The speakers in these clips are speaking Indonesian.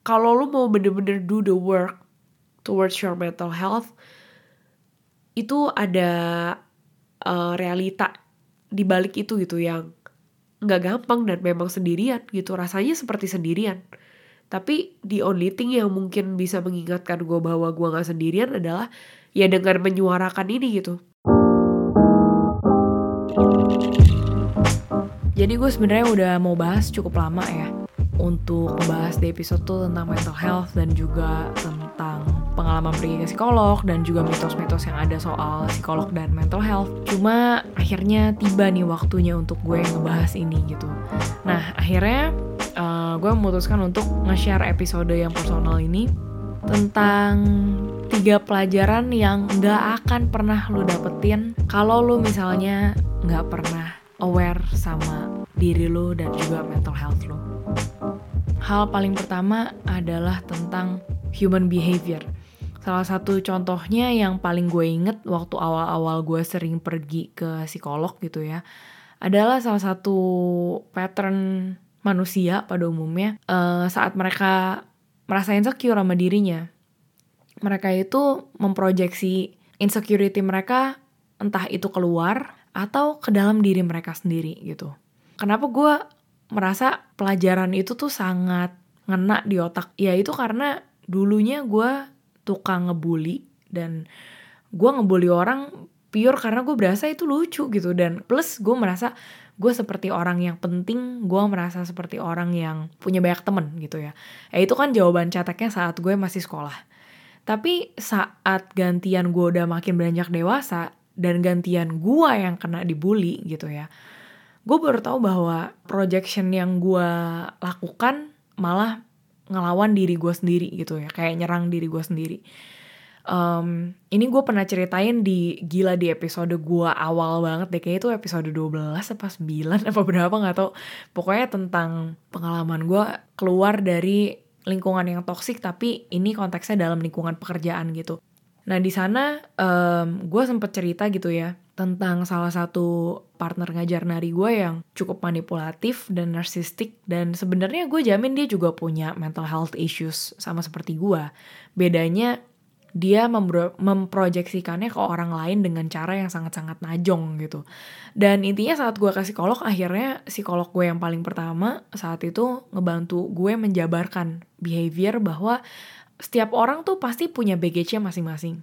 kalau lu mau bener-bener do the work towards your mental health itu ada uh, realita di balik itu gitu yang nggak gampang dan memang sendirian gitu. Rasanya seperti sendirian. Tapi the only thing yang mungkin bisa mengingatkan gue bahwa gue gak sendirian adalah ya dengan menyuarakan ini gitu. Jadi gue sebenarnya udah mau bahas cukup lama ya untuk membahas di episode tuh tentang mental health dan juga tentang pengalaman pergi ke psikolog dan juga mitos-mitos yang ada soal psikolog dan mental health. Cuma akhirnya tiba nih waktunya untuk gue ngebahas ini gitu. Nah akhirnya uh, gue memutuskan untuk nge-share episode yang personal ini tentang tiga pelajaran yang gak akan pernah lo dapetin kalau lo misalnya gak pernah aware sama diri lo dan juga mental health lo. Hal paling pertama adalah tentang human behavior. Salah satu contohnya yang paling gue inget waktu awal-awal gue sering pergi ke psikolog gitu ya, adalah salah satu pattern manusia pada umumnya uh, saat mereka merasa insecure sama dirinya. Mereka itu memproyeksi insecurity mereka entah itu keluar atau ke dalam diri mereka sendiri gitu. Kenapa gue merasa pelajaran itu tuh sangat ngena di otak. Ya itu karena dulunya gue tukang ngebully dan gue ngebully orang pure karena gue berasa itu lucu gitu. Dan plus gue merasa gue seperti orang yang penting gue merasa seperti orang yang punya banyak temen gitu ya. Ya itu kan jawaban cateknya saat gue masih sekolah. Tapi saat gantian gue udah makin beranjak dewasa dan gantian gue yang kena dibully gitu ya gue baru tahu bahwa projection yang gue lakukan malah ngelawan diri gue sendiri gitu ya kayak nyerang diri gue sendiri. Um, ini gue pernah ceritain di gila di episode gue awal banget deh kayak itu episode 12 apa 9 apa berapa nggak tau pokoknya tentang pengalaman gue keluar dari lingkungan yang toksik tapi ini konteksnya dalam lingkungan pekerjaan gitu. Nah di sana um, gue sempet cerita gitu ya tentang salah satu partner ngajar nari gue yang cukup manipulatif dan narsistik dan sebenarnya gue jamin dia juga punya mental health issues sama seperti gue. Bedanya dia memproyeksikannya ke orang lain dengan cara yang sangat-sangat najong gitu. Dan intinya saat gue ke psikolog, akhirnya psikolog gue yang paling pertama saat itu ngebantu gue menjabarkan behavior bahwa setiap orang tuh pasti punya baggage-nya masing-masing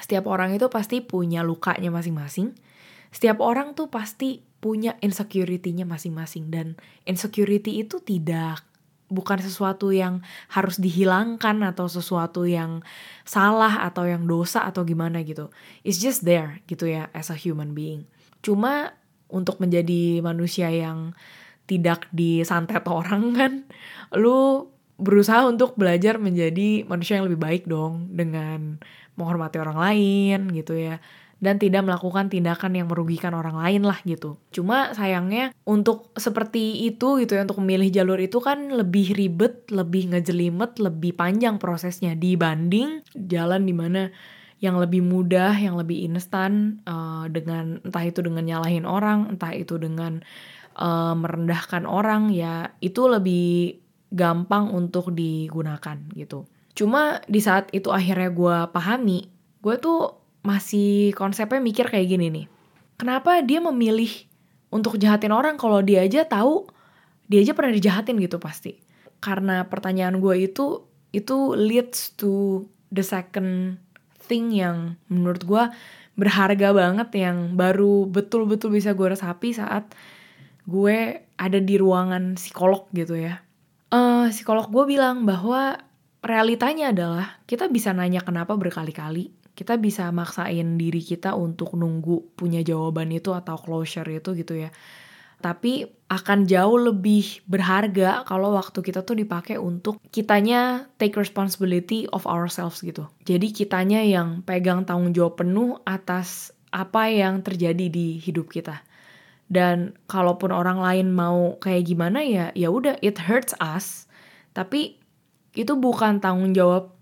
setiap orang itu pasti punya lukanya masing-masing. Setiap orang tuh pasti punya insecurity-nya masing-masing dan insecurity itu tidak bukan sesuatu yang harus dihilangkan atau sesuatu yang salah atau yang dosa atau gimana gitu. It's just there gitu ya as a human being. Cuma untuk menjadi manusia yang tidak disantet orang kan, lu berusaha untuk belajar menjadi manusia yang lebih baik dong dengan menghormati orang lain gitu ya dan tidak melakukan tindakan yang merugikan orang lain lah gitu. Cuma sayangnya untuk seperti itu gitu ya untuk memilih jalur itu kan lebih ribet, lebih ngejelimet, lebih panjang prosesnya dibanding jalan di mana yang lebih mudah, yang lebih instan uh, dengan entah itu dengan nyalahin orang, entah itu dengan uh, merendahkan orang ya itu lebih gampang untuk digunakan gitu. Cuma di saat itu akhirnya gue pahami, gue tuh masih konsepnya mikir kayak gini nih. Kenapa dia memilih untuk jahatin orang kalau dia aja tahu dia aja pernah dijahatin gitu pasti. Karena pertanyaan gue itu itu leads to the second thing yang menurut gue berharga banget yang baru betul-betul bisa gue resapi saat gue ada di ruangan psikolog gitu ya. Uh, psikolog gue bilang bahwa realitanya adalah kita bisa nanya kenapa berkali-kali. Kita bisa maksain diri kita untuk nunggu punya jawaban itu atau closure itu gitu ya. Tapi akan jauh lebih berharga kalau waktu kita tuh dipakai untuk kitanya take responsibility of ourselves gitu. Jadi kitanya yang pegang tanggung jawab penuh atas apa yang terjadi di hidup kita. Dan kalaupun orang lain mau kayak gimana ya, ya udah it hurts us. Tapi itu bukan tanggung jawab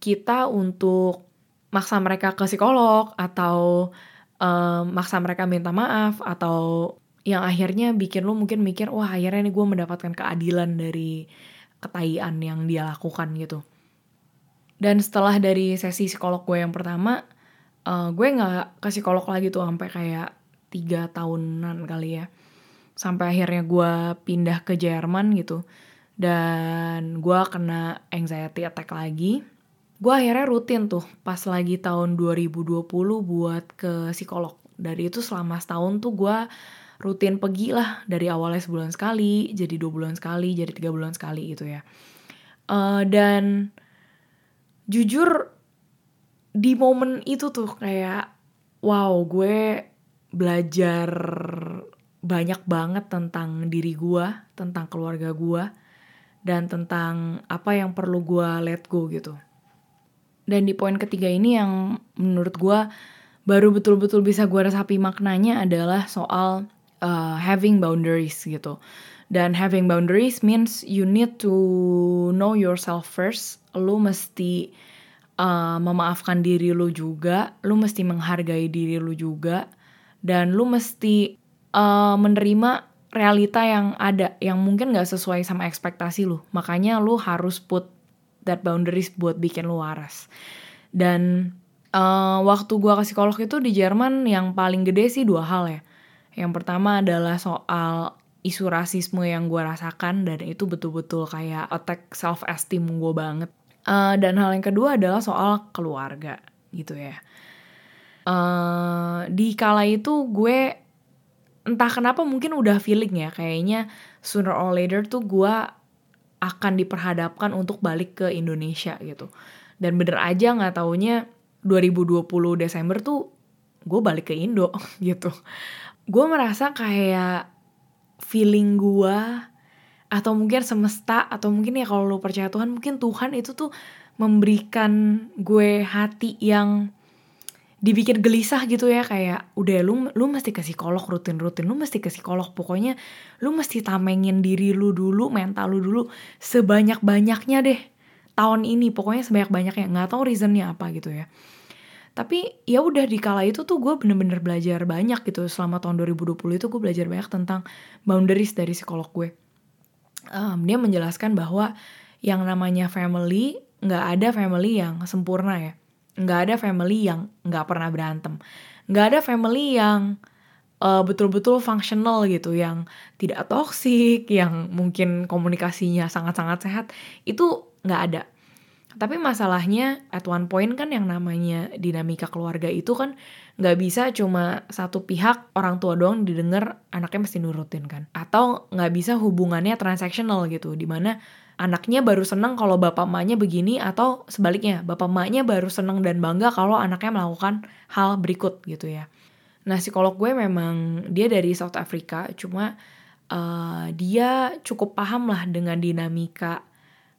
kita untuk maksa mereka ke psikolog atau um, maksa mereka minta maaf atau yang akhirnya bikin lu mungkin mikir wah akhirnya nih gue mendapatkan keadilan dari ketaian yang dia lakukan gitu. Dan setelah dari sesi psikolog gue yang pertama, uh, gue nggak ke psikolog lagi tuh sampai kayak tiga tahunan kali ya. Sampai akhirnya gue pindah ke Jerman gitu. Dan gue kena anxiety attack lagi. Gue akhirnya rutin tuh pas lagi tahun 2020 buat ke psikolog. Dari itu selama setahun tuh gue rutin pergi lah dari awalnya sebulan sekali jadi dua bulan sekali jadi tiga bulan sekali gitu ya uh, dan jujur di momen itu tuh kayak wow gue belajar banyak banget tentang diri gue tentang keluarga gue dan tentang apa yang perlu gue let go gitu dan di poin ketiga ini yang menurut gue baru betul-betul bisa gue resapi maknanya adalah soal uh, having boundaries gitu. Dan having boundaries means you need to know yourself first. Lu mesti uh, memaafkan diri lu juga, lu mesti menghargai diri lu juga, dan lu mesti uh, menerima realita yang ada yang mungkin gak sesuai sama ekspektasi lu. Makanya lu harus put that boundaries buat bikin lu waras. Dan uh, waktu gua ke psikolog itu di Jerman yang paling gede sih dua hal ya. Yang pertama adalah soal isu rasisme yang gue rasakan dan itu betul-betul kayak attack self esteem gue banget. Uh, dan hal yang kedua adalah soal keluarga gitu ya. Uh, di kala itu gue entah kenapa mungkin udah feeling ya kayaknya sooner or later tuh gue akan diperhadapkan untuk balik ke Indonesia gitu. Dan bener aja nggak taunya 2020 Desember tuh gue balik ke Indo gitu gue merasa kayak feeling gue atau mungkin semesta atau mungkin ya kalau lo percaya Tuhan mungkin Tuhan itu tuh memberikan gue hati yang dibikin gelisah gitu ya kayak udah lu lu mesti ke psikolog rutin-rutin lu mesti ke psikolog. Pokoknya lu mesti tamengin diri lu dulu mental lu dulu sebanyak-banyaknya deh tahun ini. Pokoknya sebanyak-banyaknya nggak tahu reasonnya apa gitu ya. Tapi ya udah di kala itu tuh gue bener-bener belajar banyak gitu. Selama tahun 2020 itu gue belajar banyak tentang boundaries dari psikolog gue. Um, dia menjelaskan bahwa yang namanya family nggak ada family yang sempurna ya nggak ada family yang nggak pernah berantem. Nggak ada family yang uh, betul-betul functional gitu yang tidak toksik yang mungkin komunikasinya sangat-sangat sehat. Itu nggak ada. Tapi masalahnya at one point kan yang namanya dinamika keluarga itu kan nggak bisa cuma satu pihak orang tua doang didengar anaknya mesti nurutin kan. Atau nggak bisa hubungannya transactional gitu, di mana anaknya baru seneng kalau bapak emaknya begini atau sebaliknya bapak emaknya baru seneng dan bangga kalau anaknya melakukan hal berikut gitu ya. Nah psikolog gue memang dia dari South Africa cuma uh, dia cukup paham lah dengan dinamika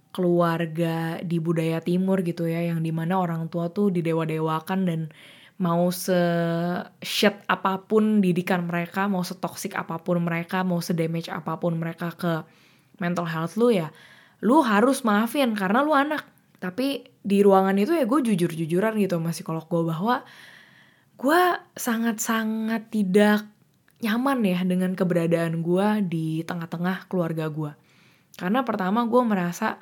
keluarga di budaya timur gitu ya yang di mana orang tua tuh didewa-dewakan dan mau se shit apa pun didikan mereka mau setoksik apa pun mereka mau sedamage apa pun mereka ke mental health lu ya lu harus maafin karena lu anak. Tapi di ruangan itu ya gue jujur-jujuran gitu sama psikolog gue bahwa gue sangat-sangat tidak nyaman ya dengan keberadaan gue di tengah-tengah keluarga gue. Karena pertama gue merasa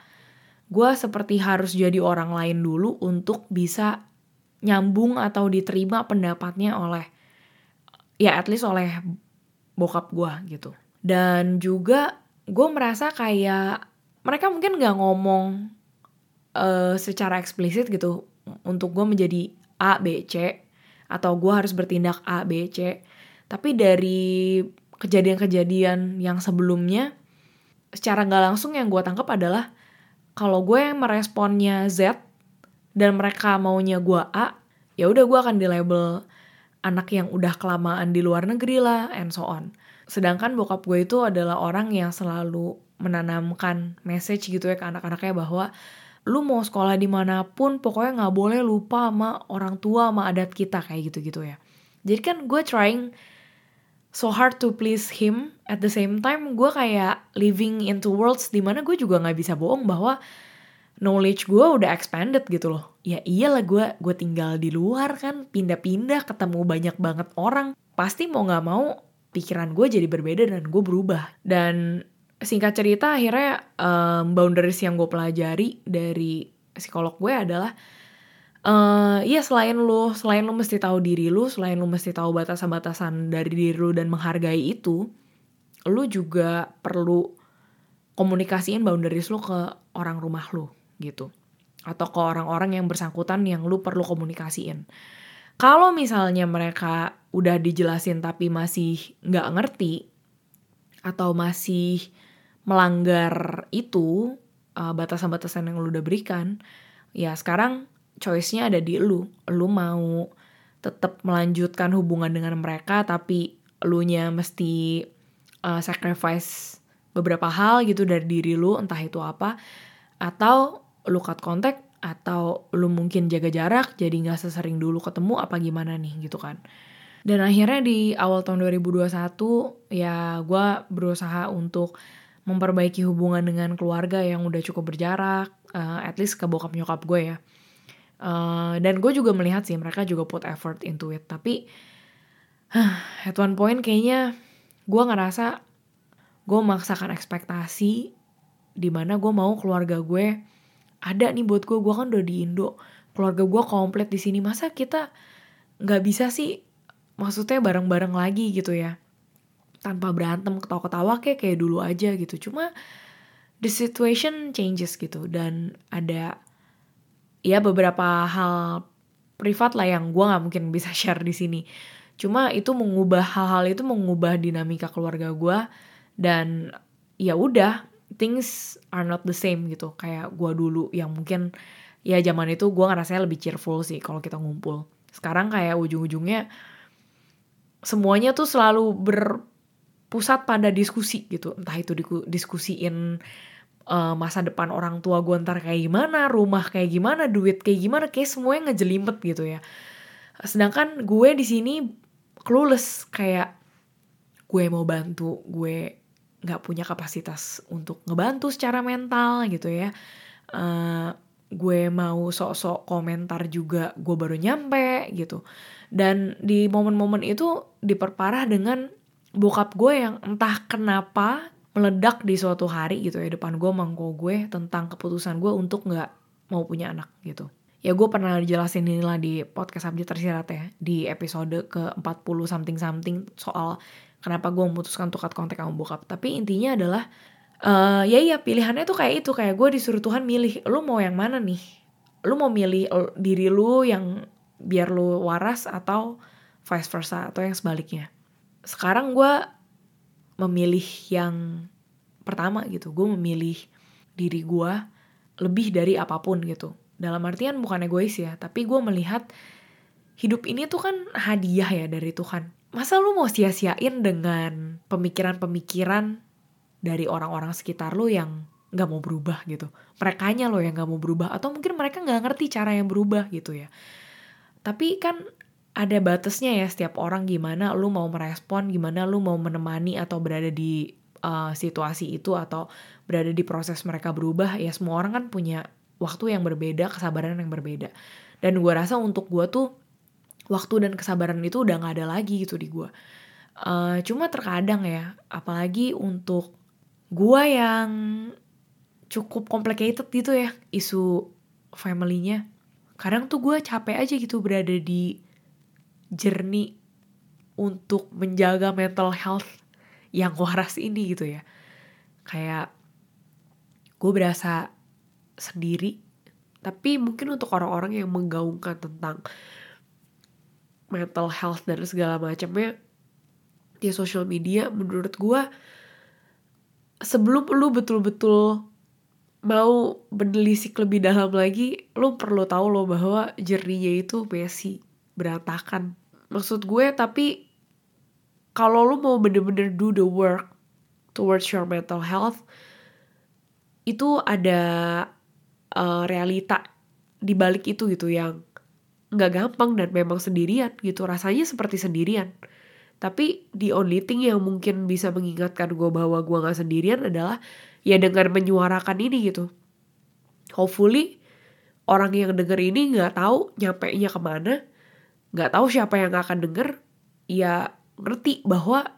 gue seperti harus jadi orang lain dulu untuk bisa nyambung atau diterima pendapatnya oleh ya at least oleh bokap gue gitu. Dan juga gue merasa kayak mereka mungkin gak ngomong uh, secara eksplisit gitu untuk gue menjadi A B C atau gue harus bertindak A B C tapi dari kejadian-kejadian yang sebelumnya secara gak langsung yang gue tangkap adalah kalau gue yang meresponnya Z dan mereka maunya gue A, ya udah gue akan di label anak yang udah kelamaan di luar negeri lah and so on. Sedangkan bokap gue itu adalah orang yang selalu menanamkan message gitu ya ke anak-anaknya bahwa lu mau sekolah di mana pun pokoknya nggak boleh lupa sama orang tua sama adat kita kayak gitu-gitu ya. Jadi kan gue trying so hard to please him. At the same time gue kayak living into worlds di mana gue juga nggak bisa bohong bahwa knowledge gue udah expanded gitu loh. Ya iyalah gue gue tinggal di luar kan pindah-pindah ketemu banyak banget orang. Pasti mau nggak mau pikiran gue jadi berbeda dan gue berubah. Dan singkat cerita akhirnya um, boundaries yang gue pelajari dari psikolog gue adalah uh, ya selain lu selain lu mesti tahu diri lu selain lu mesti tahu batasan-batasan dari diri lu dan menghargai itu lu juga perlu komunikasiin boundaries lu ke orang rumah lu gitu. Atau ke orang-orang yang bersangkutan yang lu perlu komunikasiin. Kalau misalnya mereka udah dijelasin tapi masih nggak ngerti atau masih melanggar itu uh, batasan-batasan yang lu udah berikan ya sekarang choice-nya ada di lu. Lu mau tetap melanjutkan hubungan dengan mereka tapi lu nya mesti uh, sacrifice beberapa hal gitu dari diri lu entah itu apa atau lu cut kontak atau lu mungkin jaga jarak jadi nggak sesering dulu ketemu apa gimana nih gitu kan dan akhirnya di awal tahun 2021 ya gue berusaha untuk memperbaiki hubungan dengan keluarga yang udah cukup berjarak uh, at least ke bokap nyokap gue ya Uh, dan gue juga melihat sih mereka juga put effort into it. Tapi huh, at one point kayaknya gue ngerasa gue memaksakan ekspektasi di mana gue mau keluarga gue ada nih buat gue. Gue kan udah di Indo, keluarga gue komplit di sini. Masa kita nggak bisa sih, maksudnya bareng-bareng lagi gitu ya, tanpa berantem ketawa-ketawa kayak kayak dulu aja gitu. Cuma the situation changes gitu. Dan ada ya beberapa hal privat lah yang gue nggak mungkin bisa share di sini. Cuma itu mengubah hal-hal itu mengubah dinamika keluarga gue dan ya udah things are not the same gitu. Kayak gue dulu yang mungkin ya zaman itu gue ngerasanya lebih cheerful sih kalau kita ngumpul. Sekarang kayak ujung-ujungnya semuanya tuh selalu berpusat pada diskusi gitu entah itu diskusiin uh, masa depan orang tua gue ntar kayak gimana, rumah kayak gimana, duit kayak gimana, kayak semuanya ngejelimet gitu ya. Sedangkan gue di sini clueless kayak gue mau bantu, gue nggak punya kapasitas untuk ngebantu secara mental gitu ya. Uh, gue mau sok-sok komentar juga gue baru nyampe gitu dan di momen-momen itu diperparah dengan bokap gue yang entah kenapa meledak di suatu hari gitu ya depan gue mangko gue tentang keputusan gue untuk nggak mau punya anak gitu. Ya gue pernah jelasin inilah di podcast Abdi Tersirat ya di episode ke 40 something something soal kenapa gue memutuskan untuk cut kontak sama bokap. Tapi intinya adalah uh, ya iya pilihannya tuh kayak itu kayak gue disuruh Tuhan milih lu mau yang mana nih? Lu mau milih diri lu yang biar lu waras atau vice versa atau yang sebaliknya. Sekarang gue memilih yang pertama gitu. Gue memilih diri gue lebih dari apa pun gitu. Dalam artian bukan egois ya tapi gue melihat hidup ini tuh kan hadiah ya dari Tuhan. Masa lu mau sia-siain dengan pemikiran-pemikiran dari orang-orang sekitar lu yang nggak mau berubah gitu? Mereka nya lo yang nggak mau berubah atau mungkin mereka nggak ngerti cara yang berubah gitu ya. Tapi kan ada batasnya ya setiap orang gimana lu mau merespon, gimana lu mau menemani atau berada di uh, situasi itu atau berada di proses mereka berubah ya semua orang kan punya waktu yang berbeda, kesabaran yang berbeda. Dan gue rasa untuk gue tuh waktu dan kesabaran itu udah gak ada lagi gitu di gue. Uh, cuma terkadang ya, apalagi untuk gue yang cukup complicated gitu ya isu family-nya. Kadang tuh gue capek aja gitu berada di jernih untuk menjaga mental health yang waras ini gitu ya. Kayak gue berasa sendiri tapi mungkin untuk orang-orang yang menggaungkan tentang mental health dan segala macamnya di social media menurut gue sebelum lu betul-betul mau menelisik lebih dalam lagi lu perlu tahu lo bahwa jerninya itu messy berantakan. Maksud gue tapi kalau lu mau bener-bener do the work towards your mental health itu ada uh, realita di balik itu gitu yang nggak gampang dan memang sendirian gitu. Rasanya seperti sendirian. Tapi the only thing yang mungkin bisa mengingatkan gue bahwa gue nggak sendirian adalah ya dengan menyuarakan ini gitu. Hopefully orang yang denger ini nggak tahu nyampe nya ke mana nggak tahu siapa yang akan denger ya ngerti bahwa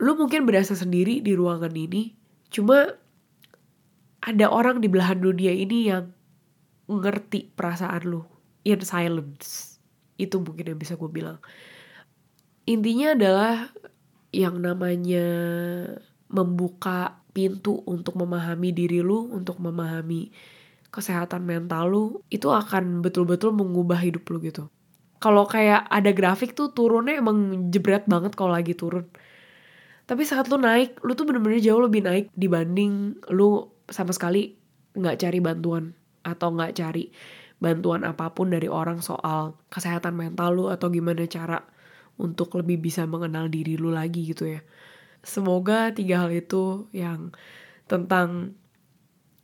lu mungkin berasa sendiri di ruangan ini. Cuma ada orang di belahan dunia ini yang ngerti perasaan lu in silence. Itu mungkin yang bisa gue bilang. Intinya adalah yang namanya membuka pintu untuk memahami diri lu untuk memahami kesehatan mental lu itu akan betul-betul mengubah hidup lu gitu kalau kayak ada grafik tuh turunnya emang jebret banget kalau lagi turun. Tapi saat lu naik lu tuh bener-bener jauh lebih naik dibanding lu sama sekali nggak cari bantuan atau nggak cari bantuan apa pun dari orang soal kesehatan mental lu atau gimana cara untuk lebih bisa mengenal diri lu lagi gitu ya. Semoga tiga hal itu yang tentang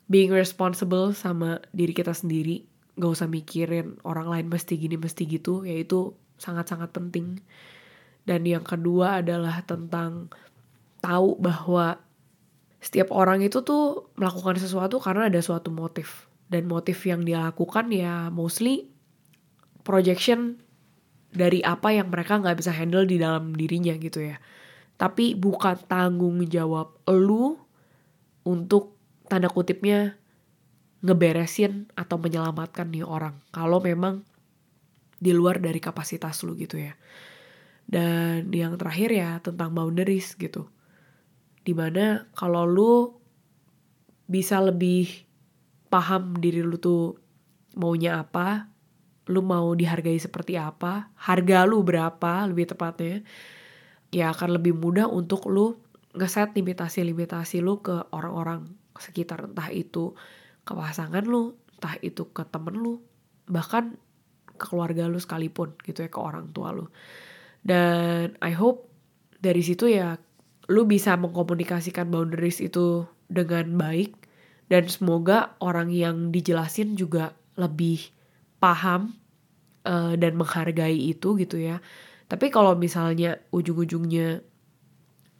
being responsible sama diri kita sendiri gak usah mikirin orang lain mesti gini mesti gitu yaitu sangat-sangat penting. Dan yang kedua adalah tentang tahu bahwa setiap orang itu tuh melakukan sesuatu karena ada suatu motif. Dan motif yang dia lakukan ya mostly projection dari apa yang mereka nggak bisa handle di dalam dirinya gitu ya. Tapi bukan tanggung jawab lu untuk tanda kutipnya ngeberesin atau menyelamatkan nih orang. Kalau memang di luar dari kapasitas lu gitu ya. Dan yang terakhir ya tentang boundaries gitu. Di mana kalau lu bisa lebih paham diri lu tuh maunya apa lu mau dihargai seperti apa harga lu berapa lebih tepatnya ya akan lebih mudah untuk lu ngeset limitasi-limitasi lu ke orang-orang sekitar entah itu ke pasangan lu, entah itu ke temen lu, bahkan ke keluarga lu sekalipun gitu ya ke orang tua lu. Dan I hope dari situ ya lu bisa mengkomunikasikan boundaries itu dengan baik dan semoga orang yang dijelasin juga lebih paham uh, dan menghargai itu gitu ya. Tapi kalau misalnya ujung-ujungnya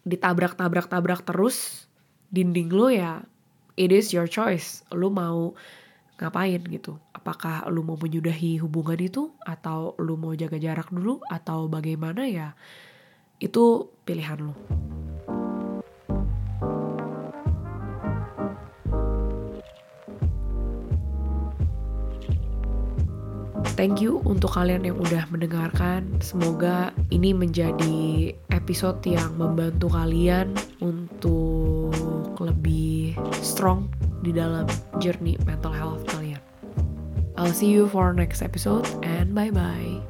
ditabrak-tabrak-tabrak terus dinding lu ya it is your choice. Lu mau ngapain gitu. Apakah lu mau menyudahi hubungan itu atau lu mau jaga jarak dulu atau bagaimana ya itu pilihan lu. Thank you untuk kalian yang udah mendengarkan. Semoga ini menjadi episode yang membantu kalian untuk strong di dalam journey mental health kalian. I'll see you for next episode and bye bye.